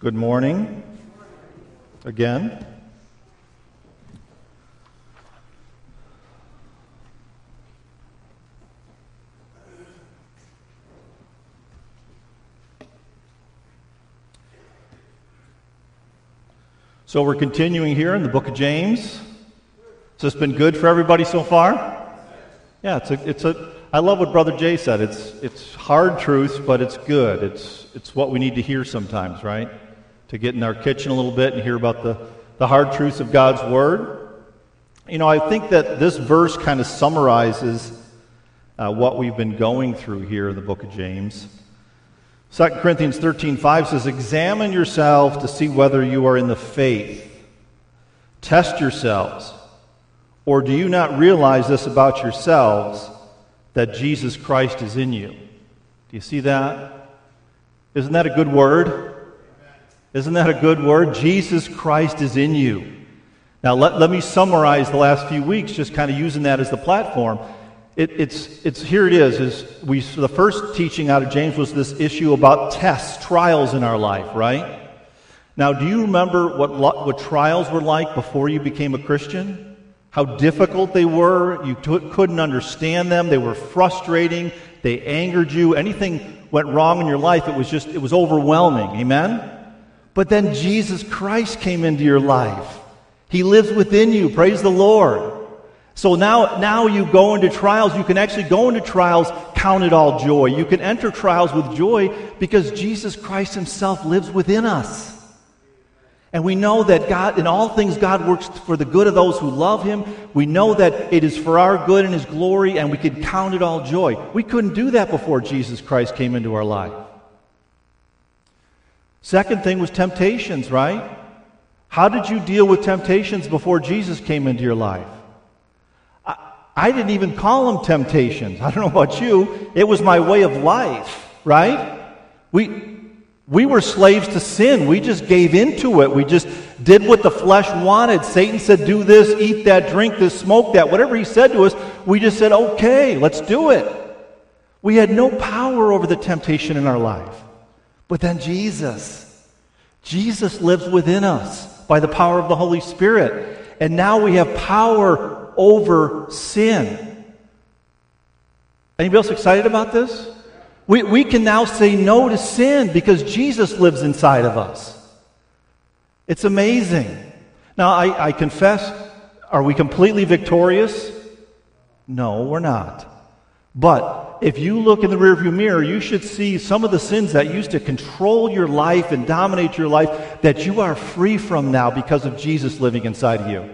Good morning. Again. So we're continuing here in the book of James. Has this been good for everybody so far? Yeah, it's a, it's a, I love what Brother Jay said. It's, it's hard truth, but it's good. It's, it's what we need to hear sometimes, right? To get in our kitchen a little bit and hear about the, the hard truths of God's Word. You know, I think that this verse kind of summarizes uh, what we've been going through here in the book of James. 2 Corinthians 13:5 says, "Examine yourself to see whether you are in the faith. Test yourselves. Or do you not realize this about yourselves that Jesus Christ is in you?" Do you see that? Isn't that a good word? Isn't that a good word? Jesus Christ is in you. Now, let, let me summarize the last few weeks, just kind of using that as the platform. It, it's, it's, here it is. is we, the first teaching out of James was this issue about tests, trials in our life, right? Now, do you remember what, what trials were like before you became a Christian? How difficult they were. You t- couldn't understand them. They were frustrating. They angered you. Anything went wrong in your life, it was just, it was overwhelming. Amen? But then Jesus Christ came into your life. He lives within you. Praise the Lord. So now, now you go into trials. You can actually go into trials, count it all joy. You can enter trials with joy because Jesus Christ Himself lives within us. And we know that God, in all things, God works for the good of those who love Him. We know that it is for our good and His glory, and we can count it all joy. We couldn't do that before Jesus Christ came into our life. Second thing was temptations, right? How did you deal with temptations before Jesus came into your life? I I didn't even call them temptations. I don't know about you. It was my way of life, right? We, we were slaves to sin. We just gave into it. We just did what the flesh wanted. Satan said, do this, eat that, drink this, smoke that. Whatever he said to us, we just said, okay, let's do it. We had no power over the temptation in our life. But then Jesus, Jesus lives within us by the power of the Holy Spirit. And now we have power over sin. Anybody else excited about this? We, we can now say no to sin because Jesus lives inside of us. It's amazing. Now, I, I confess, are we completely victorious? No, we're not. But if you look in the rearview mirror, you should see some of the sins that used to control your life and dominate your life that you are free from now because of Jesus living inside of you.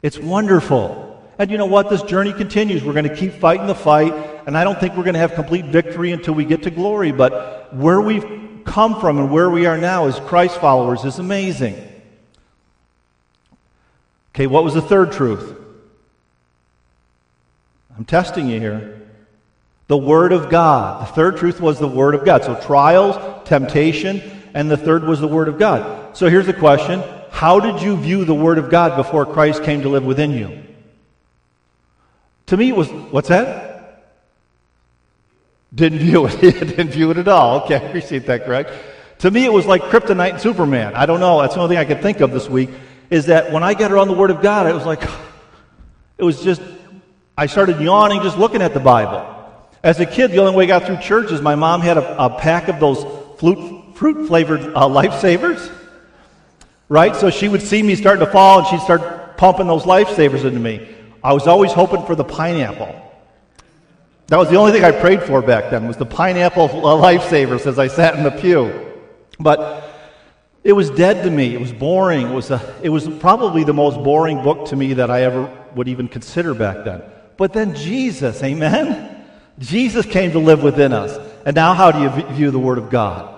It's wonderful. And you know what? This journey continues. We're going to keep fighting the fight, and I don't think we're going to have complete victory until we get to glory. But where we've come from and where we are now as Christ followers is amazing. Okay, what was the third truth? I'm testing you here. The Word of God. The third truth was the Word of God. So trials, temptation, and the third was the Word of God. So here's the question how did you view the Word of God before Christ came to live within you? To me, it was, what's that? Didn't view it. Didn't view it at all. Okay, I appreciate that, correct? To me, it was like Kryptonite and Superman. I don't know. That's the only thing I could think of this week is that when I got around the Word of God, it was like, it was just, I started yawning just looking at the Bible. As a kid, the only way I got through church is my mom had a, a pack of those fruit flavored uh, lifesavers right? So she would see me starting to fall and she'd start pumping those lifesavers into me. I was always hoping for the pineapple. That was the only thing I prayed for back then was the pineapple lifesavers as I sat in the pew. But it was dead to me. It was boring. It was, a, it was probably the most boring book to me that I ever would even consider back then. But then Jesus, amen? Jesus came to live within us. And now, how do you view the Word of God?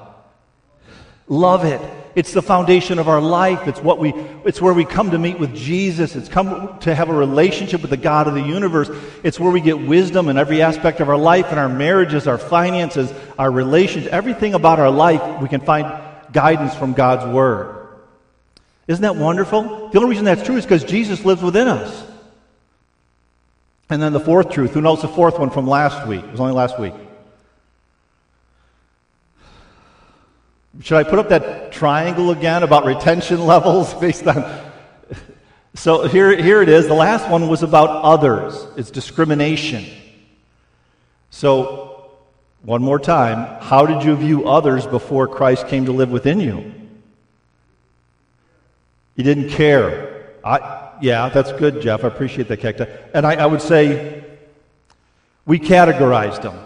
Love it. It's the foundation of our life. It's what we it's where we come to meet with Jesus. It's come to have a relationship with the God of the universe. It's where we get wisdom in every aspect of our life, in our marriages, our finances, our relations, everything about our life, we can find guidance from God's word. Isn't that wonderful? The only reason that's true is because Jesus lives within us. And then the fourth truth, who knows the fourth one from last week? It was only last week. Should I put up that triangle again about retention levels based on. So here, here it is. The last one was about others, it's discrimination. So, one more time, how did you view others before Christ came to live within you? You didn't care. I, yeah, that's good, Jeff. I appreciate that. And I, I would say we categorized them.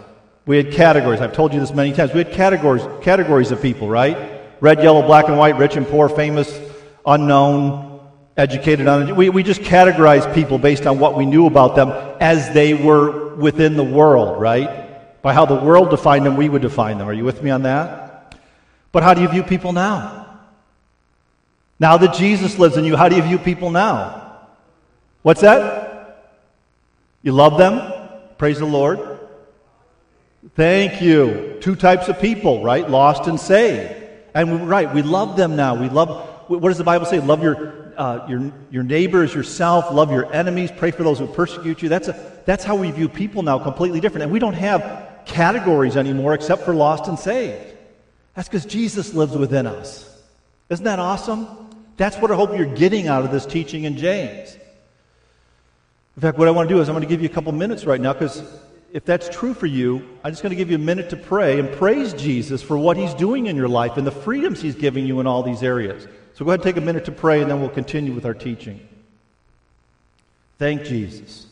We had categories. I've told you this many times. We had categories, categories of people, right? Red, yellow, black, and white, rich and poor, famous, unknown, educated, uneducated. We, we just categorized people based on what we knew about them as they were within the world, right? By how the world defined them, we would define them. Are you with me on that? But how do you view people now? Now that Jesus lives in you, how do you view people now? What's that? You love them? Praise the Lord. Thank you. Two types of people, right? Lost and saved. And we, right, we love them now. We love, what does the Bible say? Love your, uh, your, your neighbors, yourself, love your enemies, pray for those who persecute you. That's, a, that's how we view people now, completely different. And we don't have categories anymore except for lost and saved. That's because Jesus lives within us. Isn't that awesome? That's what I hope you're getting out of this teaching in James. In fact, what I want to do is I'm going to give you a couple minutes right now because if that's true for you, I'm just going to give you a minute to pray and praise Jesus for what he's doing in your life and the freedoms he's giving you in all these areas. So go ahead and take a minute to pray and then we'll continue with our teaching. Thank Jesus.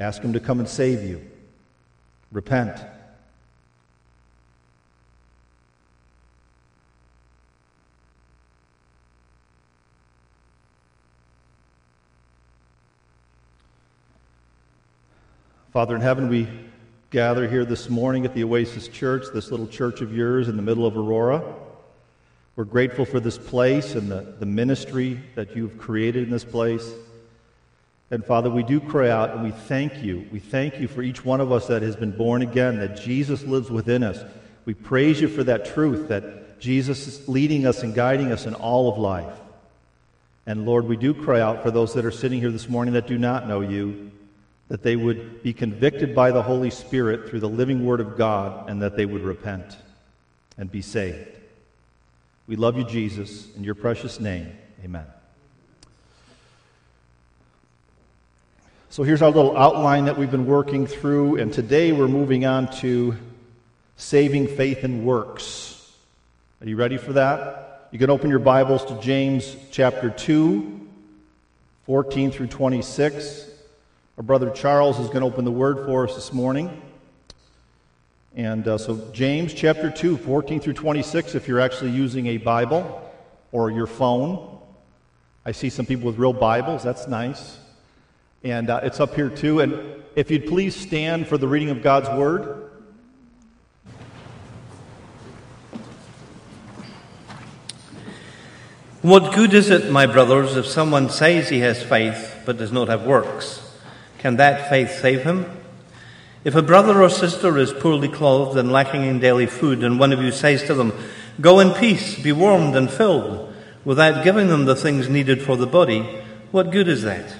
Ask Him to come and save you. Repent. Father in heaven, we gather here this morning at the Oasis Church, this little church of yours in the middle of Aurora. We're grateful for this place and the, the ministry that you've created in this place. And Father, we do cry out and we thank you. We thank you for each one of us that has been born again, that Jesus lives within us. We praise you for that truth, that Jesus is leading us and guiding us in all of life. And Lord, we do cry out for those that are sitting here this morning that do not know you, that they would be convicted by the Holy Spirit through the living Word of God, and that they would repent and be saved. We love you, Jesus. In your precious name, amen. So here's our little outline that we've been working through, and today we're moving on to saving faith and works. Are you ready for that? You can open your Bibles to James chapter 2, 14 through 26. Our brother Charles is going to open the word for us this morning. And uh, so, James chapter 2, 14 through 26, if you're actually using a Bible or your phone. I see some people with real Bibles. That's nice. And uh, it's up here too. And if you'd please stand for the reading of God's Word. What good is it, my brothers, if someone says he has faith but does not have works? Can that faith save him? If a brother or sister is poorly clothed and lacking in daily food, and one of you says to them, Go in peace, be warmed and filled, without giving them the things needed for the body, what good is that?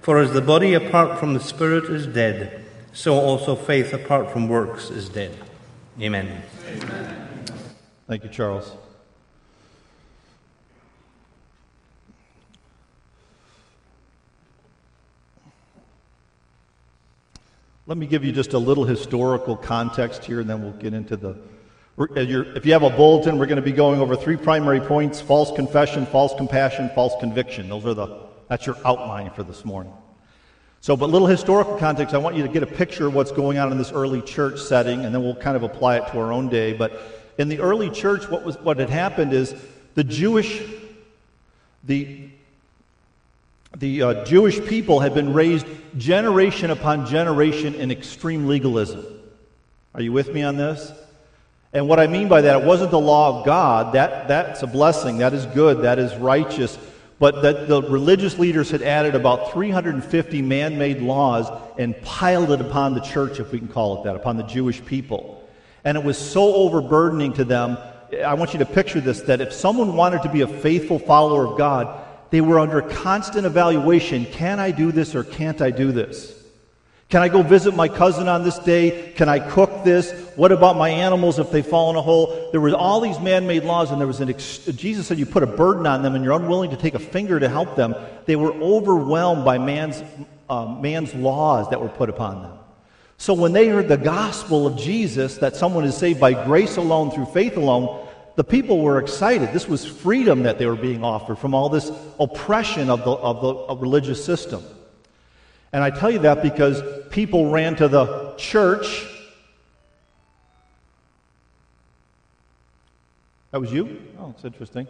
For as the body apart from the spirit is dead, so also faith apart from works is dead. Amen. Amen. Thank you, Charles. Let me give you just a little historical context here, and then we'll get into the. Uh, if you have a bulletin, we're going to be going over three primary points false confession, false compassion, false conviction. Those are the, that's your outline for this morning. So, but little historical context, I want you to get a picture of what's going on in this early church setting, and then we'll kind of apply it to our own day. But in the early church, what, was, what had happened is the Jewish, the the uh, Jewish people had been raised generation upon generation in extreme legalism. Are you with me on this? And what I mean by that, it wasn't the law of God. That, that's a blessing. That is good. That is righteous. But that the religious leaders had added about 350 man made laws and piled it upon the church, if we can call it that, upon the Jewish people. And it was so overburdening to them. I want you to picture this that if someone wanted to be a faithful follower of God, they were under constant evaluation can I do this or can't I do this? Can I go visit my cousin on this day? Can I cook this? What about my animals if they fall in a hole? There were all these man made laws, and there was an ex- Jesus said you put a burden on them and you're unwilling to take a finger to help them. They were overwhelmed by man's, uh, man's laws that were put upon them. So when they heard the gospel of Jesus, that someone is saved by grace alone through faith alone, the people were excited. This was freedom that they were being offered from all this oppression of the, of the of religious system. And I tell you that because people ran to the church. That was you? Oh, it's interesting.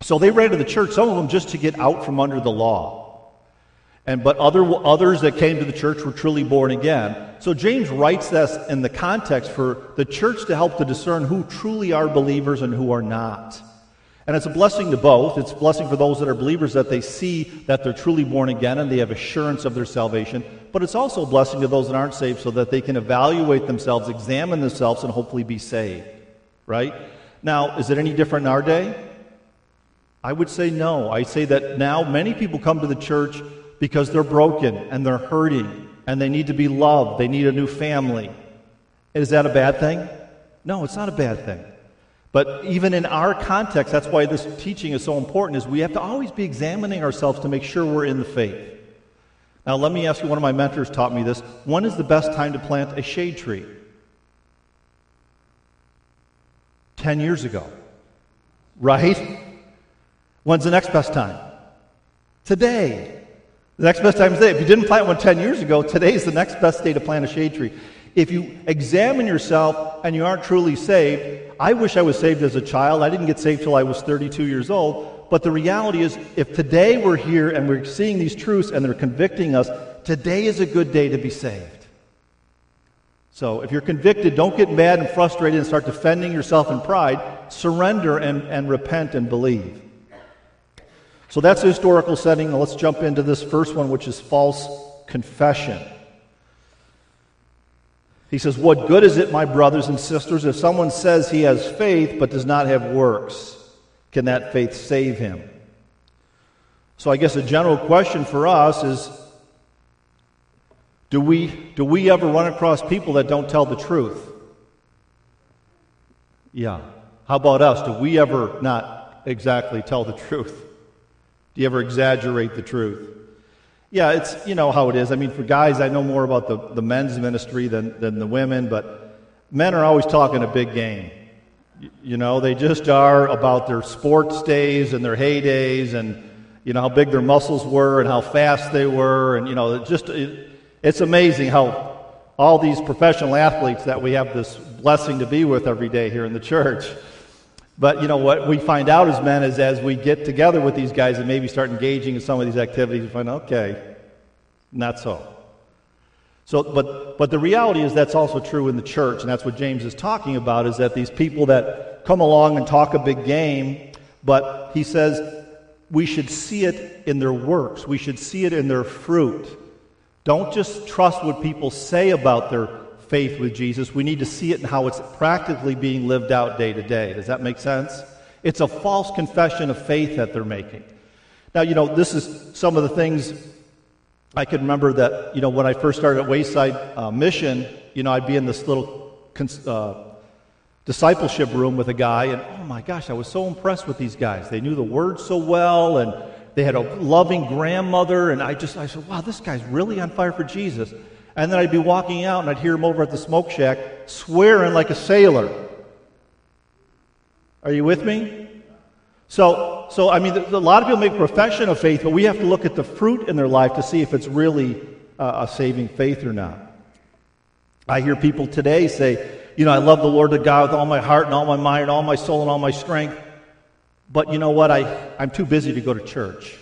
So they ran to the church, some of them just to get out from under the law. And, but other, others that came to the church were truly born again. So James writes this in the context for the church to help to discern who truly are believers and who are not. And it's a blessing to both. It's a blessing for those that are believers that they see that they're truly born again and they have assurance of their salvation. But it's also a blessing to those that aren't saved so that they can evaluate themselves, examine themselves, and hopefully be saved. Right? Now, is it any different in our day? I would say no. I say that now many people come to the church because they're broken and they're hurting and they need to be loved. They need a new family. Is that a bad thing? No, it's not a bad thing. But even in our context, that's why this teaching is so important, is we have to always be examining ourselves to make sure we're in the faith. Now, let me ask you, one of my mentors taught me this. When is the best time to plant a shade tree? 10 years ago. Right? When's the next best time? Today. The next best time is today. If you didn't plant one 10 years ago, today is the next best day to plant a shade tree. If you examine yourself and you aren't truly saved, I wish I was saved as a child. I didn't get saved till I was 32 years old. But the reality is, if today we're here and we're seeing these truths and they're convicting us, today is a good day to be saved. So if you're convicted, don't get mad and frustrated and start defending yourself in pride. Surrender and, and repent and believe. So that's the historical setting. Let's jump into this first one, which is false confession. He says, What good is it, my brothers and sisters, if someone says he has faith but does not have works? Can that faith save him? So I guess a general question for us is do we, do we ever run across people that don't tell the truth? Yeah. How about us? Do we ever not exactly tell the truth? Do you ever exaggerate the truth? Yeah, it's, you know how it is. I mean, for guys, I know more about the, the men's ministry than, than the women, but men are always talking a big game. You know, they just are about their sports days and their heydays and, you know, how big their muscles were and how fast they were. And, you know, it just, it, it's amazing how all these professional athletes that we have this blessing to be with every day here in the church but you know what we find out as men is as we get together with these guys and maybe start engaging in some of these activities, we find okay, not so. So, but but the reality is that's also true in the church, and that's what James is talking about. Is that these people that come along and talk a big game, but he says we should see it in their works. We should see it in their fruit. Don't just trust what people say about their faith with Jesus, we need to see it in how it's practically being lived out day to day. Does that make sense? It's a false confession of faith that they're making. Now, you know, this is some of the things I can remember that, you know, when I first started at Wayside uh, Mission, you know, I'd be in this little uh, discipleship room with a guy, and oh my gosh, I was so impressed with these guys. They knew the word so well, and they had a loving grandmother, and I just, I said, wow, this guy's really on fire for Jesus. And then I'd be walking out, and I'd hear him over at the smoke shack swearing like a sailor. Are you with me? So, so I mean, a lot of people make profession of faith, but we have to look at the fruit in their life to see if it's really uh, a saving faith or not. I hear people today say, you know, I love the Lord the God with all my heart and all my mind and all my soul and all my strength. But you know what? I, I'm too busy to go to church.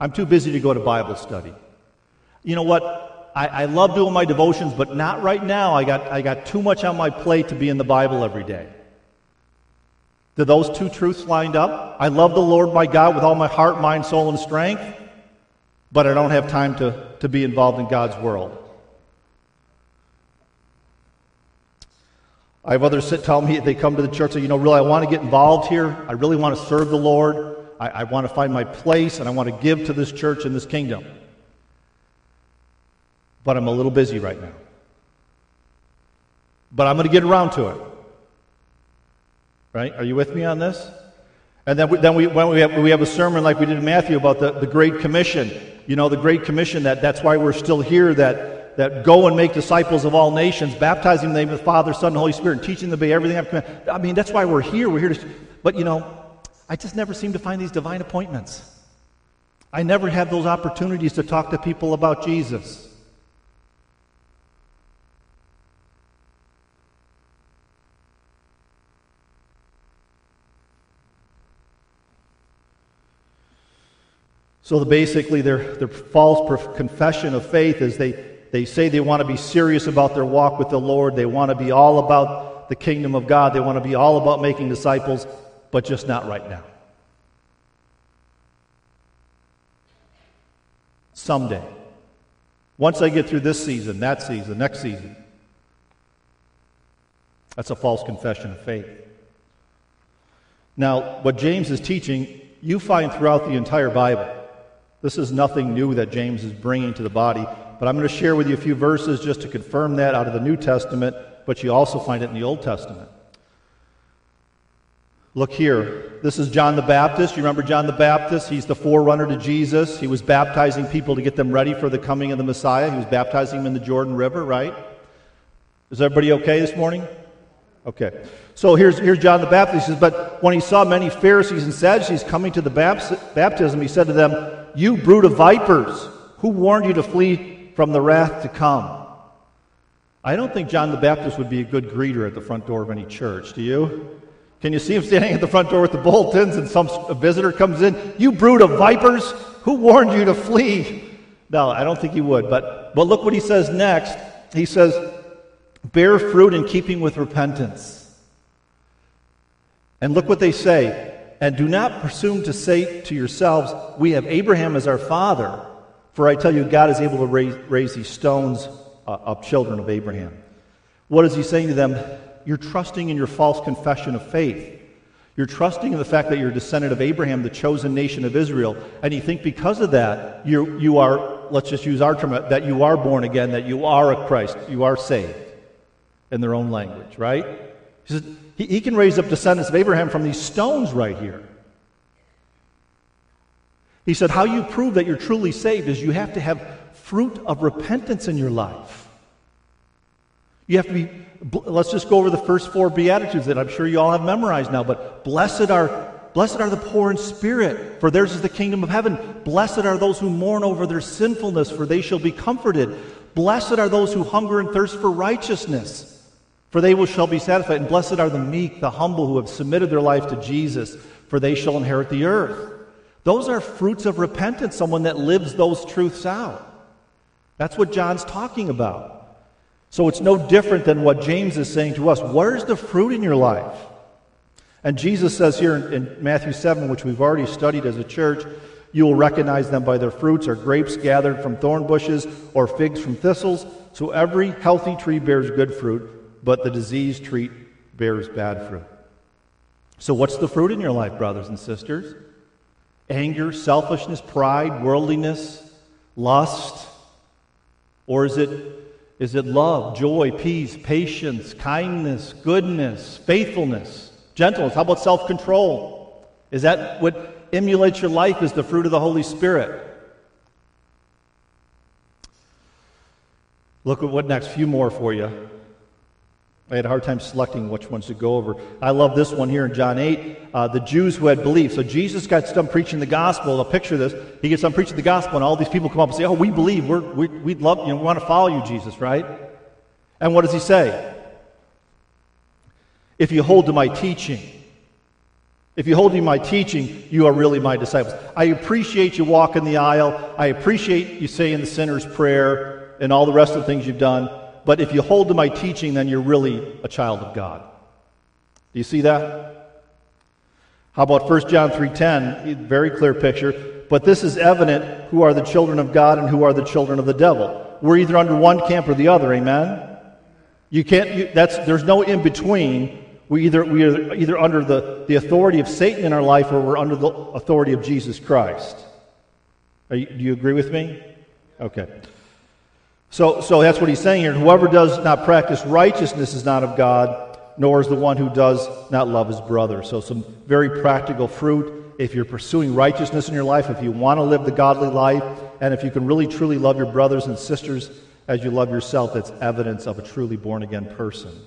I'm too busy to go to Bible study. You know what? I, I love doing my devotions, but not right now. I got, I got too much on my plate to be in the Bible every day. Do those two truths lined up? I love the Lord my God with all my heart, mind, soul, and strength, but I don't have time to, to be involved in God's world. I have others sit, tell me they come to the church, say, you know, really, I want to get involved here. I really want to serve the Lord. I, I want to find my place, and I want to give to this church and this kingdom. But I'm a little busy right now. But I'm going to get around to it. Right? Are you with me on this? And then, we, then we, when we, have, we have a sermon like we did in Matthew about the, the Great Commission. You know, the Great Commission, that, that's why we're still here, that, that go and make disciples of all nations, baptizing them in the name of the Father, Son, and Holy Spirit, and teaching them to obey everything I've commanded. I mean, that's why we're here. We're here to. But, you know, I just never seem to find these divine appointments. I never have those opportunities to talk to people about Jesus. So the, basically, their, their false confession of faith is they, they say they want to be serious about their walk with the Lord. They want to be all about the kingdom of God. They want to be all about making disciples, but just not right now. Someday. Once I get through this season, that season, next season. That's a false confession of faith. Now, what James is teaching, you find throughout the entire Bible. This is nothing new that James is bringing to the body, but I'm going to share with you a few verses just to confirm that out of the New Testament, but you also find it in the Old Testament. Look here. This is John the Baptist. You remember John the Baptist? He's the forerunner to Jesus. He was baptizing people to get them ready for the coming of the Messiah. He was baptizing them in the Jordan River, right? Is everybody okay this morning? Okay. So here's, here's John the Baptist. He says, But when he saw many Pharisees and Sadducees coming to the baptism, he said to them, you brood of vipers, who warned you to flee from the wrath to come? I don't think John the Baptist would be a good greeter at the front door of any church, do you? Can you see him standing at the front door with the bulletins and some visitor comes in? You brood of vipers, who warned you to flee? No, I don't think he would. But, but look what he says next. He says, bear fruit in keeping with repentance. And look what they say and do not presume to say to yourselves, We have Abraham as our father. For I tell you, God is able to raise, raise these stones uh, up children of Abraham. What is he saying to them? You're trusting in your false confession of faith. You're trusting in the fact that you're a descendant of Abraham, the chosen nation of Israel. And you think because of that, you you are, let's just use our term, that you are born again, that you are a Christ, you are saved in their own language, right? He says, he, he can raise up descendants of Abraham from these stones right here. He said, How you prove that you're truly saved is you have to have fruit of repentance in your life. You have to be, let's just go over the first four Beatitudes that I'm sure you all have memorized now, but blessed are. Blessed are the poor in spirit, for theirs is the kingdom of heaven. Blessed are those who mourn over their sinfulness, for they shall be comforted. Blessed are those who hunger and thirst for righteousness, for they will, shall be satisfied. And blessed are the meek, the humble, who have submitted their life to Jesus, for they shall inherit the earth. Those are fruits of repentance, someone that lives those truths out. That's what John's talking about. So it's no different than what James is saying to us. Where's the fruit in your life? And Jesus says here in, in Matthew 7, which we've already studied as a church, you will recognize them by their fruits. Are grapes gathered from thorn bushes or figs from thistles? So every healthy tree bears good fruit but the disease tree bears bad fruit. So, what's the fruit in your life, brothers and sisters? Anger, selfishness, pride, worldliness, lust? Or is it, is it love, joy, peace, patience, kindness, goodness, faithfulness, gentleness? How about self control? Is that what emulates your life as the fruit of the Holy Spirit? Look at what next, few more for you. I had a hard time selecting which ones to go over. I love this one here in John 8. Uh, the Jews who had believed. So Jesus got done preaching the gospel. I'll picture this. He gets done preaching the gospel, and all these people come up and say, Oh, we believe. We're, we, we love you. Know, we want to follow you, Jesus, right? And what does he say? If you hold to my teaching, if you hold to my teaching, you are really my disciples. I appreciate you walking the aisle. I appreciate you saying the sinner's prayer and all the rest of the things you've done but if you hold to my teaching, then you're really a child of God. Do you see that? How about 1 John 3:10? Very clear picture. But this is evident who are the children of God and who are the children of the devil. We're either under one camp or the other, amen? You can't you, that's there's no in between. We either we are either under the, the authority of Satan in our life or we're under the authority of Jesus Christ. You, do you agree with me? Okay. So, so that's what he's saying here. Whoever does not practice righteousness is not of God, nor is the one who does not love his brother. So, some very practical fruit. If you're pursuing righteousness in your life, if you want to live the godly life, and if you can really truly love your brothers and sisters as you love yourself, that's evidence of a truly born again person.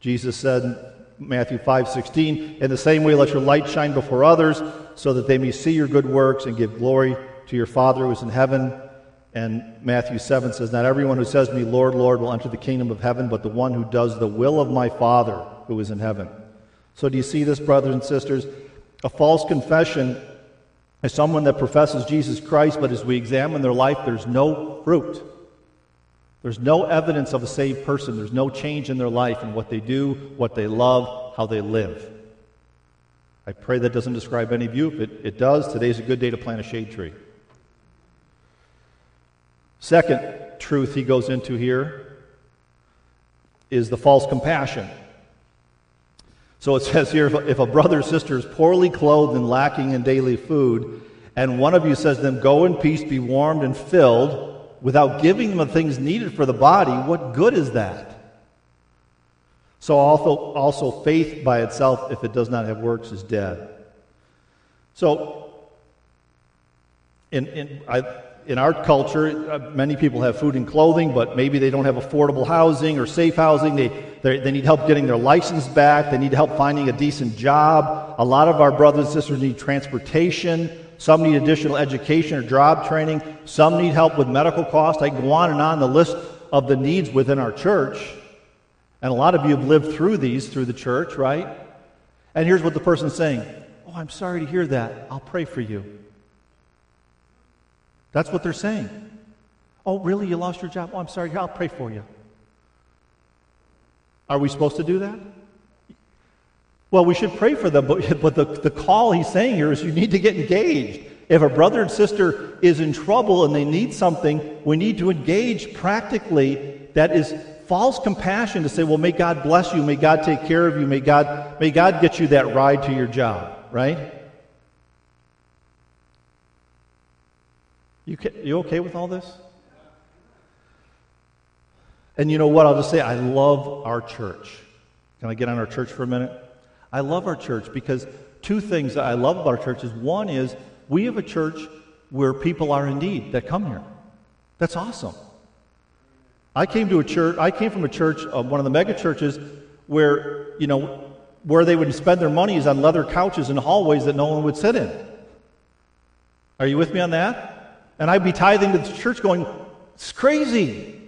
Jesus said Matthew 5 16, In the same way, let your light shine before others, so that they may see your good works and give glory to your Father who is in heaven. And Matthew 7 says, Not everyone who says to me, Lord, Lord, will enter the kingdom of heaven, but the one who does the will of my Father who is in heaven. So, do you see this, brothers and sisters? A false confession is someone that professes Jesus Christ, but as we examine their life, there's no fruit. There's no evidence of a saved person. There's no change in their life and what they do, what they love, how they live. I pray that doesn't describe any of you. If it, it does, today's a good day to plant a shade tree. Second truth he goes into here is the false compassion. So it says here if a brother or sister is poorly clothed and lacking in daily food, and one of you says to them, Go in peace, be warmed and filled, without giving them the things needed for the body, what good is that? So also, also faith by itself, if it does not have works, is dead. So, in, in, I, in our culture, uh, many people have food and clothing, but maybe they don't have affordable housing or safe housing. They, they need help getting their license back. They need help finding a decent job. A lot of our brothers and sisters need transportation. Some need additional education or job training. Some need help with medical costs. I go on and on the list of the needs within our church. And a lot of you have lived through these through the church, right? And here's what the person's saying Oh, I'm sorry to hear that. I'll pray for you. That's what they're saying. Oh, really? You lost your job? Oh, I'm sorry. I'll pray for you. Are we supposed to do that? Well, we should pray for them, but, but the, the call he's saying here is you need to get engaged. If a brother and sister is in trouble and they need something, we need to engage practically. That is false compassion to say, well, may God bless you, may God take care of you, may God, may God get you that ride to your job, right? You, you okay with all this? And you know what? I'll just say, I love our church. Can I get on our church for a minute? I love our church because two things that I love about our church is one is we have a church where people are in need that come here. That's awesome. I came to a church, I came from a church, uh, one of the mega churches, where, you know, where they would spend their money is on leather couches in hallways that no one would sit in. Are you with me on that? And I'd be tithing to the church going, it's crazy.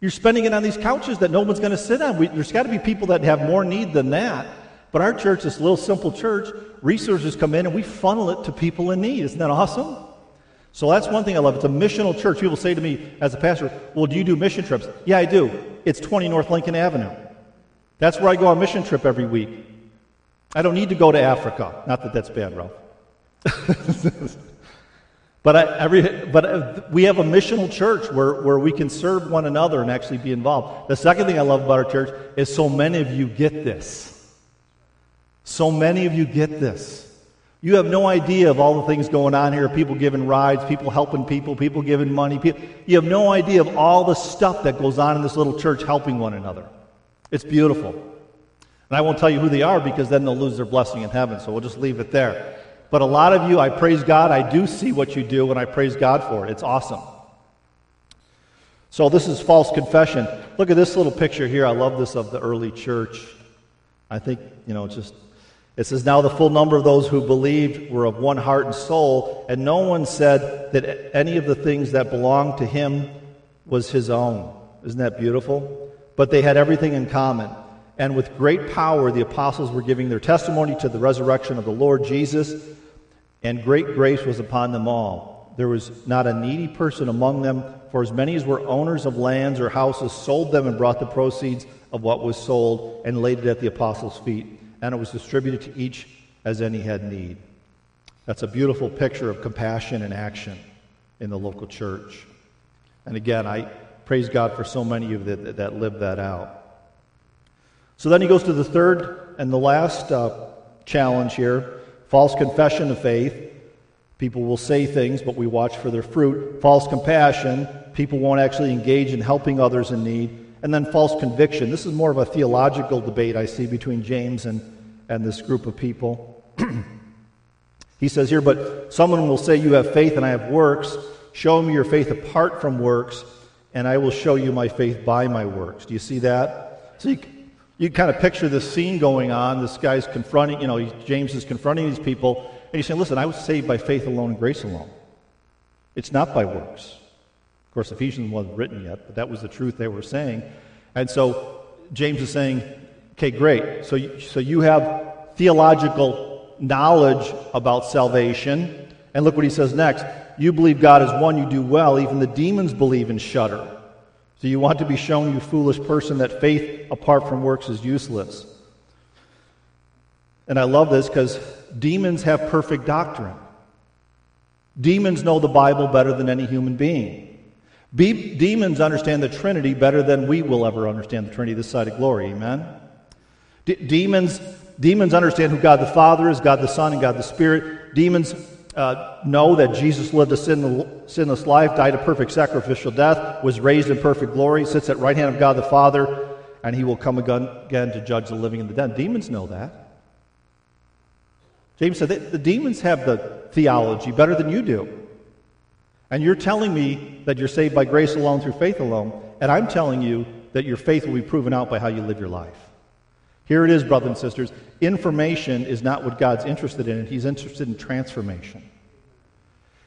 You're spending it on these couches that no one's going to sit on. We, there's got to be people that have more need than that. But our church, this little simple church, resources come in and we funnel it to people in need. Isn't that awesome? So that's one thing I love. It's a missional church. People say to me as a pastor, Well, do you do mission trips? Yeah, I do. It's 20 North Lincoln Avenue. That's where I go on mission trip every week. I don't need to go to Africa. Not that that's bad, Ralph. But, I, every, but uh, we have a missional church where, where we can serve one another and actually be involved. The second thing I love about our church is so many of you get this. So many of you get this. You have no idea of all the things going on here people giving rides, people helping people, people giving money. People, you have no idea of all the stuff that goes on in this little church helping one another. It's beautiful. And I won't tell you who they are because then they'll lose their blessing in heaven, so we'll just leave it there. But a lot of you, I praise God. I do see what you do, and I praise God for it. It's awesome. So, this is false confession. Look at this little picture here. I love this of the early church. I think, you know, just it says, Now the full number of those who believed were of one heart and soul, and no one said that any of the things that belonged to him was his own. Isn't that beautiful? But they had everything in common. And with great power, the apostles were giving their testimony to the resurrection of the Lord Jesus, and great grace was upon them all. There was not a needy person among them, for as many as were owners of lands or houses sold them and brought the proceeds of what was sold and laid it at the apostles' feet, and it was distributed to each as any had need. That's a beautiful picture of compassion and action in the local church. And again, I praise God for so many of you that, that live that out. So then he goes to the third and the last uh, challenge here false confession of faith. People will say things, but we watch for their fruit. False compassion. People won't actually engage in helping others in need. And then false conviction. This is more of a theological debate I see between James and, and this group of people. he says here, but someone will say, You have faith and I have works. Show me your faith apart from works, and I will show you my faith by my works. Do you see that? So you, you kind of picture this scene going on. This guy's confronting, you know, James is confronting these people, and he's saying, Listen, I was saved by faith alone and grace alone. It's not by works. Of course, Ephesians wasn't written yet, but that was the truth they were saying. And so James is saying, Okay, great. So, so you have theological knowledge about salvation. And look what he says next. You believe God is one, you do well. Even the demons believe and shudder. So you want to be shown, you foolish person, that faith apart from works is useless. And I love this because demons have perfect doctrine. Demons know the Bible better than any human being. Be- demons understand the Trinity better than we will ever understand the Trinity this side of glory. Amen? demons, demons understand who God the Father is, God the Son, and God the Spirit. Demons uh, know that Jesus lived a sinless life, died a perfect sacrificial death, was raised in perfect glory, sits at right hand of God the Father, and he will come again, again to judge the living and the dead. Demons know that. James said the demons have the theology better than you do. And you're telling me that you're saved by grace alone through faith alone, and I'm telling you that your faith will be proven out by how you live your life. Here it is, brothers and sisters. Information is not what God's interested in. He's interested in transformation.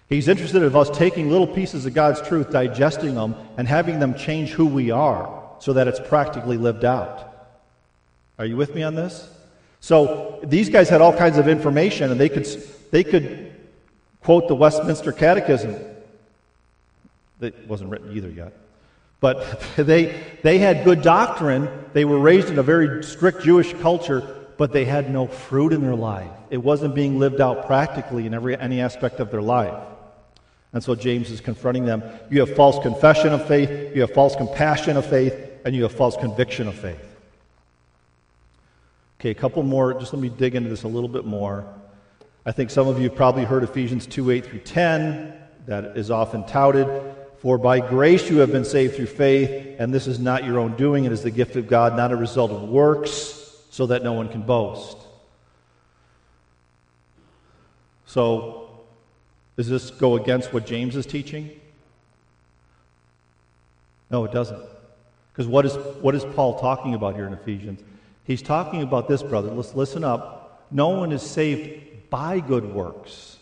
He's interested in us taking little pieces of God's truth, digesting them, and having them change who we are so that it's practically lived out. Are you with me on this? So these guys had all kinds of information, and they could, they could quote the Westminster Catechism. That wasn't written either yet. But they, they had good doctrine. They were raised in a very strict Jewish culture, but they had no fruit in their life. It wasn't being lived out practically in every, any aspect of their life. And so James is confronting them. You have false confession of faith, you have false compassion of faith, and you have false conviction of faith. Okay, a couple more. Just let me dig into this a little bit more. I think some of you probably heard Ephesians 2 8 through 10. That is often touted. For by grace you have been saved through faith, and this is not your own doing, it is the gift of God, not a result of works, so that no one can boast. So, does this go against what James is teaching? No, it doesn't. Because what is, what is Paul talking about here in Ephesians? He's talking about this, brother. Let's listen up. No one is saved by good works.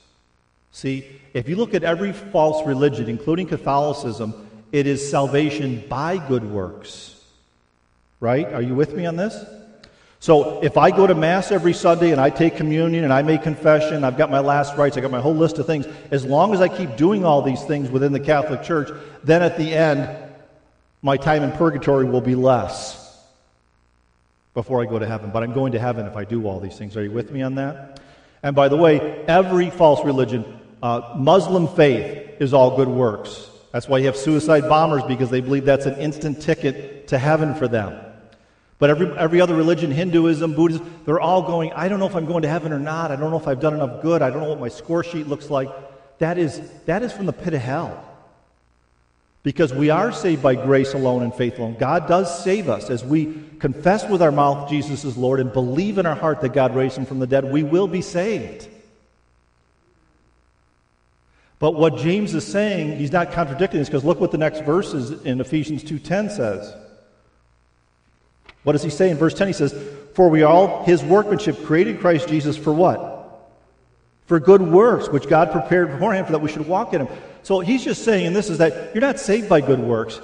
See, if you look at every false religion, including Catholicism, it is salvation by good works. Right? Are you with me on this? So if I go to Mass every Sunday and I take communion and I make confession, I've got my last rites, I've got my whole list of things, as long as I keep doing all these things within the Catholic Church, then at the end, my time in purgatory will be less before I go to heaven. But I'm going to heaven if I do all these things. Are you with me on that? And by the way, every false religion uh, Muslim faith is all good works. That's why you have suicide bombers because they believe that's an instant ticket to heaven for them. But every, every other religion, Hinduism, Buddhism, they're all going, I don't know if I'm going to heaven or not. I don't know if I've done enough good. I don't know what my score sheet looks like. That is, that is from the pit of hell. Because we are saved by grace alone and faith alone. God does save us. As we confess with our mouth Jesus is Lord and believe in our heart that God raised him from the dead, we will be saved. But what James is saying, he's not contradicting this because look what the next verses in Ephesians 2:10 says. What does he say in verse 10? He says, "For we all his workmanship created Christ Jesus for what? For good works which God prepared beforehand for that we should walk in them." So he's just saying, and this is that you're not saved by good works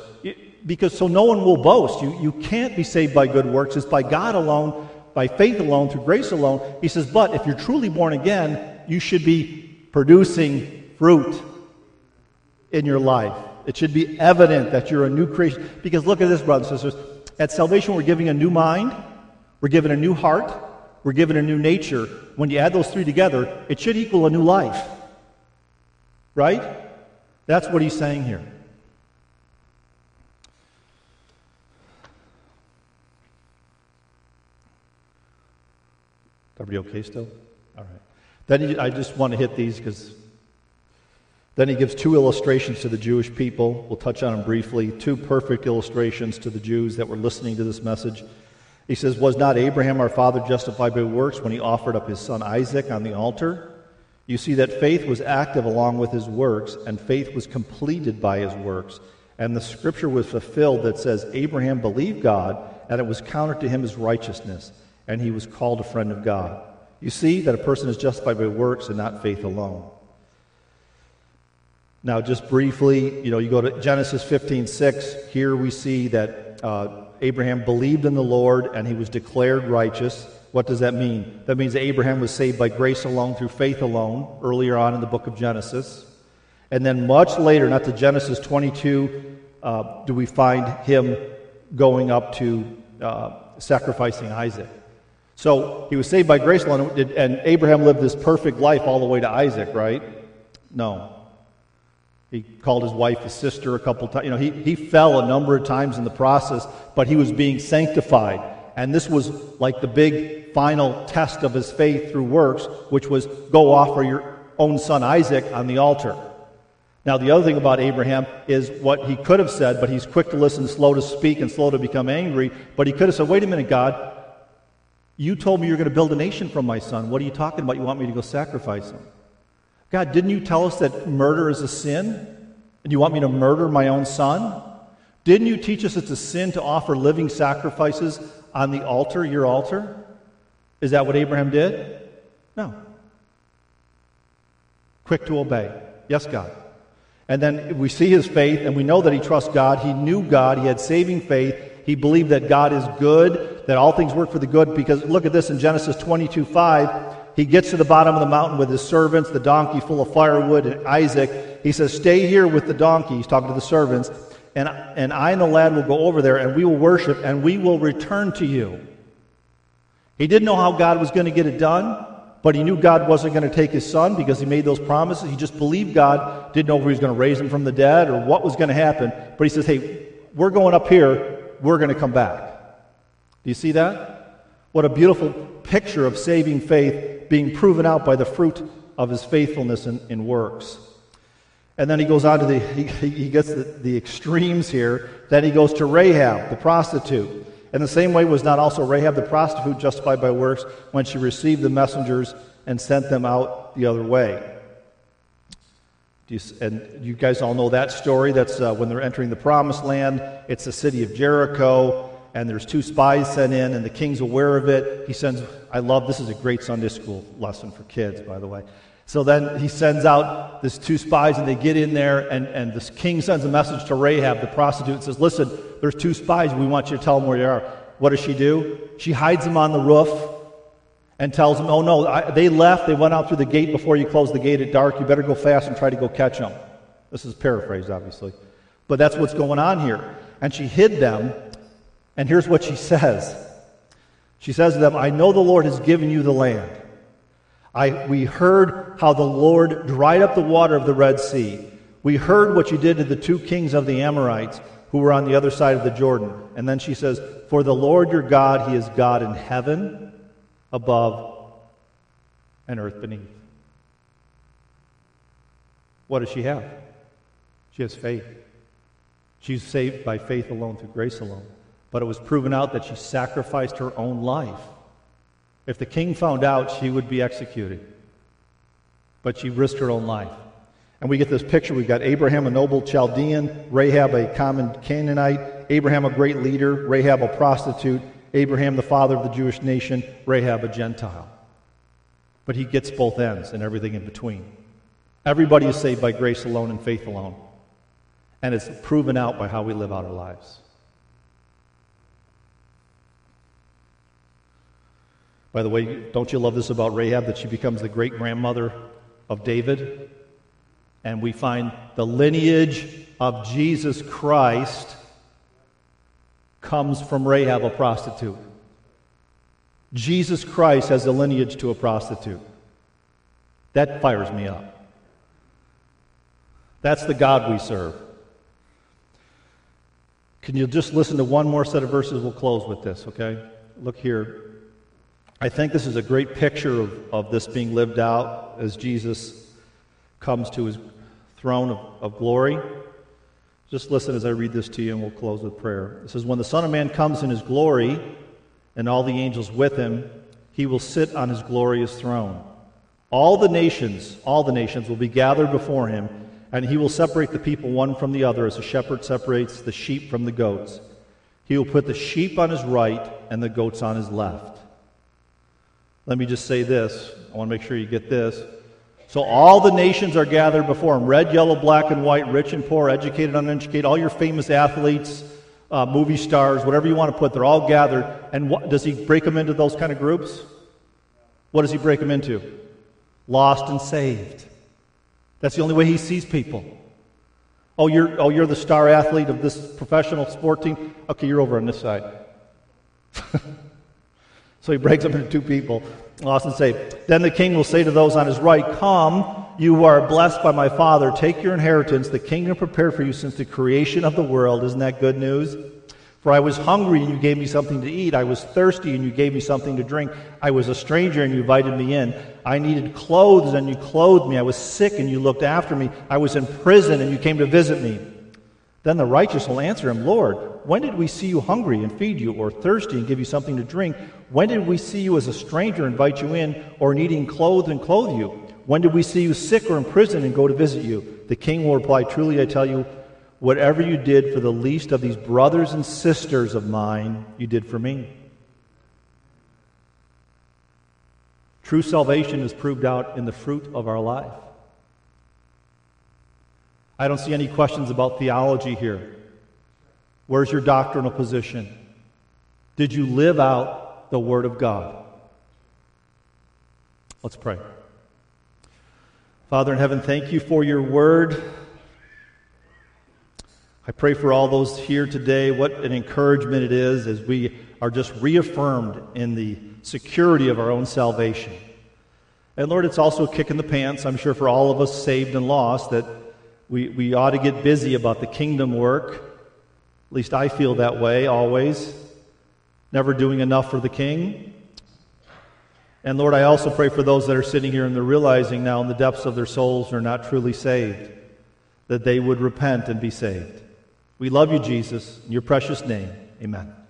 because so no one will boast. You, you can't be saved by good works. It's by God alone, by faith alone, through grace alone. He says, but if you're truly born again, you should be producing fruit in your life. It should be evident that you're a new creation. Because look at this, brothers and sisters. At salvation, we're giving a new mind, we're given a new heart, we're given a new nature. When you add those three together, it should equal a new life. Right? That's what he's saying here. Everybody okay still? All right. Then I just want to hit these because then he gives two illustrations to the Jewish people. We'll touch on them briefly. Two perfect illustrations to the Jews that were listening to this message. He says, Was not Abraham our father justified by works when he offered up his son Isaac on the altar? You see that faith was active along with his works, and faith was completed by his works. And the scripture was fulfilled that says, Abraham believed God, and it was counted to him as righteousness, and he was called a friend of God. You see that a person is justified by works and not faith alone. Now, just briefly, you know, you go to Genesis 15 6. Here we see that uh, Abraham believed in the Lord and he was declared righteous. What does that mean? That means that Abraham was saved by grace alone, through faith alone, earlier on in the book of Genesis. And then much later, not to Genesis 22, uh, do we find him going up to uh, sacrificing Isaac. So he was saved by grace alone, and Abraham lived this perfect life all the way to Isaac, right? No. He called his wife his sister a couple times. You know, he, he fell a number of times in the process, but he was being sanctified. And this was like the big final test of his faith through works, which was go offer your own son Isaac on the altar. Now, the other thing about Abraham is what he could have said, but he's quick to listen, slow to speak, and slow to become angry. But he could have said, Wait a minute, God, you told me you're going to build a nation from my son. What are you talking about? You want me to go sacrifice him? God, didn't you tell us that murder is a sin? And you want me to murder my own son? Didn't you teach us it's a sin to offer living sacrifices on the altar, your altar? Is that what Abraham did? No. Quick to obey. Yes, God. And then we see his faith, and we know that he trusts God. He knew God. He had saving faith. He believed that God is good, that all things work for the good. Because look at this in Genesis 22 5. He gets to the bottom of the mountain with his servants, the donkey full of firewood, and Isaac. He says, Stay here with the donkey. He's talking to the servants. And, and I and the lad will go over there, and we will worship, and we will return to you. He didn't know how God was going to get it done, but he knew God wasn't going to take his son because he made those promises. He just believed God, didn't know if he was going to raise him from the dead or what was going to happen. But he says, Hey, we're going up here, we're going to come back. Do you see that? What a beautiful picture of saving faith being proven out by the fruit of his faithfulness in, in works. And then he goes on to the, he, he gets the, the extremes here. Then he goes to Rahab, the prostitute. In the same way, was not also Rahab the prostitute justified by works when she received the messengers and sent them out the other way? You, and you guys all know that story. That's uh, when they're entering the promised land. It's the city of Jericho and there's two spies sent in, and the king's aware of it. He sends, I love this is a great Sunday school lesson for kids, by the way. So then he sends out these two spies, and they get in there, and, and this king sends a message to Rahab, the prostitute, and says, Listen, there's two spies. We want you to tell them where you are. What does she do? She hides them on the roof and tells them, Oh, no, I, they left. They went out through the gate before you closed the gate at dark. You better go fast and try to go catch them. This is paraphrased, obviously. But that's what's going on here. And she hid them and here's what she says She says to them, I know the Lord has given you the land. I, we heard how the Lord dried up the water of the Red Sea. We heard what you did to the two kings of the Amorites who were on the other side of the Jordan. And then she says, For the Lord your God, he is God in heaven above and earth beneath. What does she have? She has faith. She's saved by faith alone, through grace alone. But it was proven out that she sacrificed her own life. If the king found out, she would be executed. But she risked her own life. And we get this picture. We've got Abraham, a noble Chaldean, Rahab, a common Canaanite, Abraham, a great leader, Rahab, a prostitute, Abraham, the father of the Jewish nation, Rahab, a Gentile. But he gets both ends and everything in between. Everybody is saved by grace alone and faith alone. And it's proven out by how we live out our lives. By the way, don't you love this about Rahab that she becomes the great grandmother of David? and we find the lineage of Jesus Christ comes from Rahab, a prostitute. Jesus Christ has a lineage to a prostitute. That fires me up. That's the God we serve. Can you just listen to one more set of verses? We'll close with this, okay? Look here. I think this is a great picture of, of this being lived out as Jesus comes to his throne of, of glory. Just listen as I read this to you, and we'll close with prayer. It says, When the Son of Man comes in his glory, and all the angels with him, he will sit on his glorious throne. All the nations, all the nations will be gathered before him, and he will separate the people one from the other as a shepherd separates the sheep from the goats. He will put the sheep on his right and the goats on his left. Let me just say this. I want to make sure you get this. So all the nations are gathered before him red, yellow, black, and white, rich and poor, educated, uneducated, all your famous athletes, uh, movie stars, whatever you want to put, they're all gathered. And what, does he break them into those kind of groups? What does he break them into? Lost and saved. That's the only way he sees people. Oh, you're, oh, you're the star athlete of this professional sport team? Okay, you're over on this side. so he breaks them into two people and saved. Then the king will say to those on his right, Come, you are blessed by my Father, take your inheritance, the kingdom prepared for you since the creation of the world. Isn't that good news? For I was hungry and you gave me something to eat. I was thirsty and you gave me something to drink. I was a stranger and you invited me in. I needed clothes and you clothed me. I was sick and you looked after me. I was in prison and you came to visit me. Then the righteous will answer him, Lord, when did we see you hungry and feed you, or thirsty and give you something to drink? When did we see you as a stranger and invite you in, or needing clothes and clothe you? When did we see you sick or in prison and go to visit you? The king will reply, Truly I tell you, whatever you did for the least of these brothers and sisters of mine, you did for me. True salvation is proved out in the fruit of our life. I don't see any questions about theology here. Where's your doctrinal position? Did you live out the Word of God? Let's pray. Father in heaven, thank you for your Word. I pray for all those here today. What an encouragement it is as we are just reaffirmed in the security of our own salvation. And Lord, it's also a kick in the pants, I'm sure, for all of us saved and lost that we, we ought to get busy about the kingdom work. At least I feel that way always. Never doing enough for the king. And Lord, I also pray for those that are sitting here and they're realizing now in the depths of their souls they're not truly saved, that they would repent and be saved. We love you, Jesus. In your precious name, amen.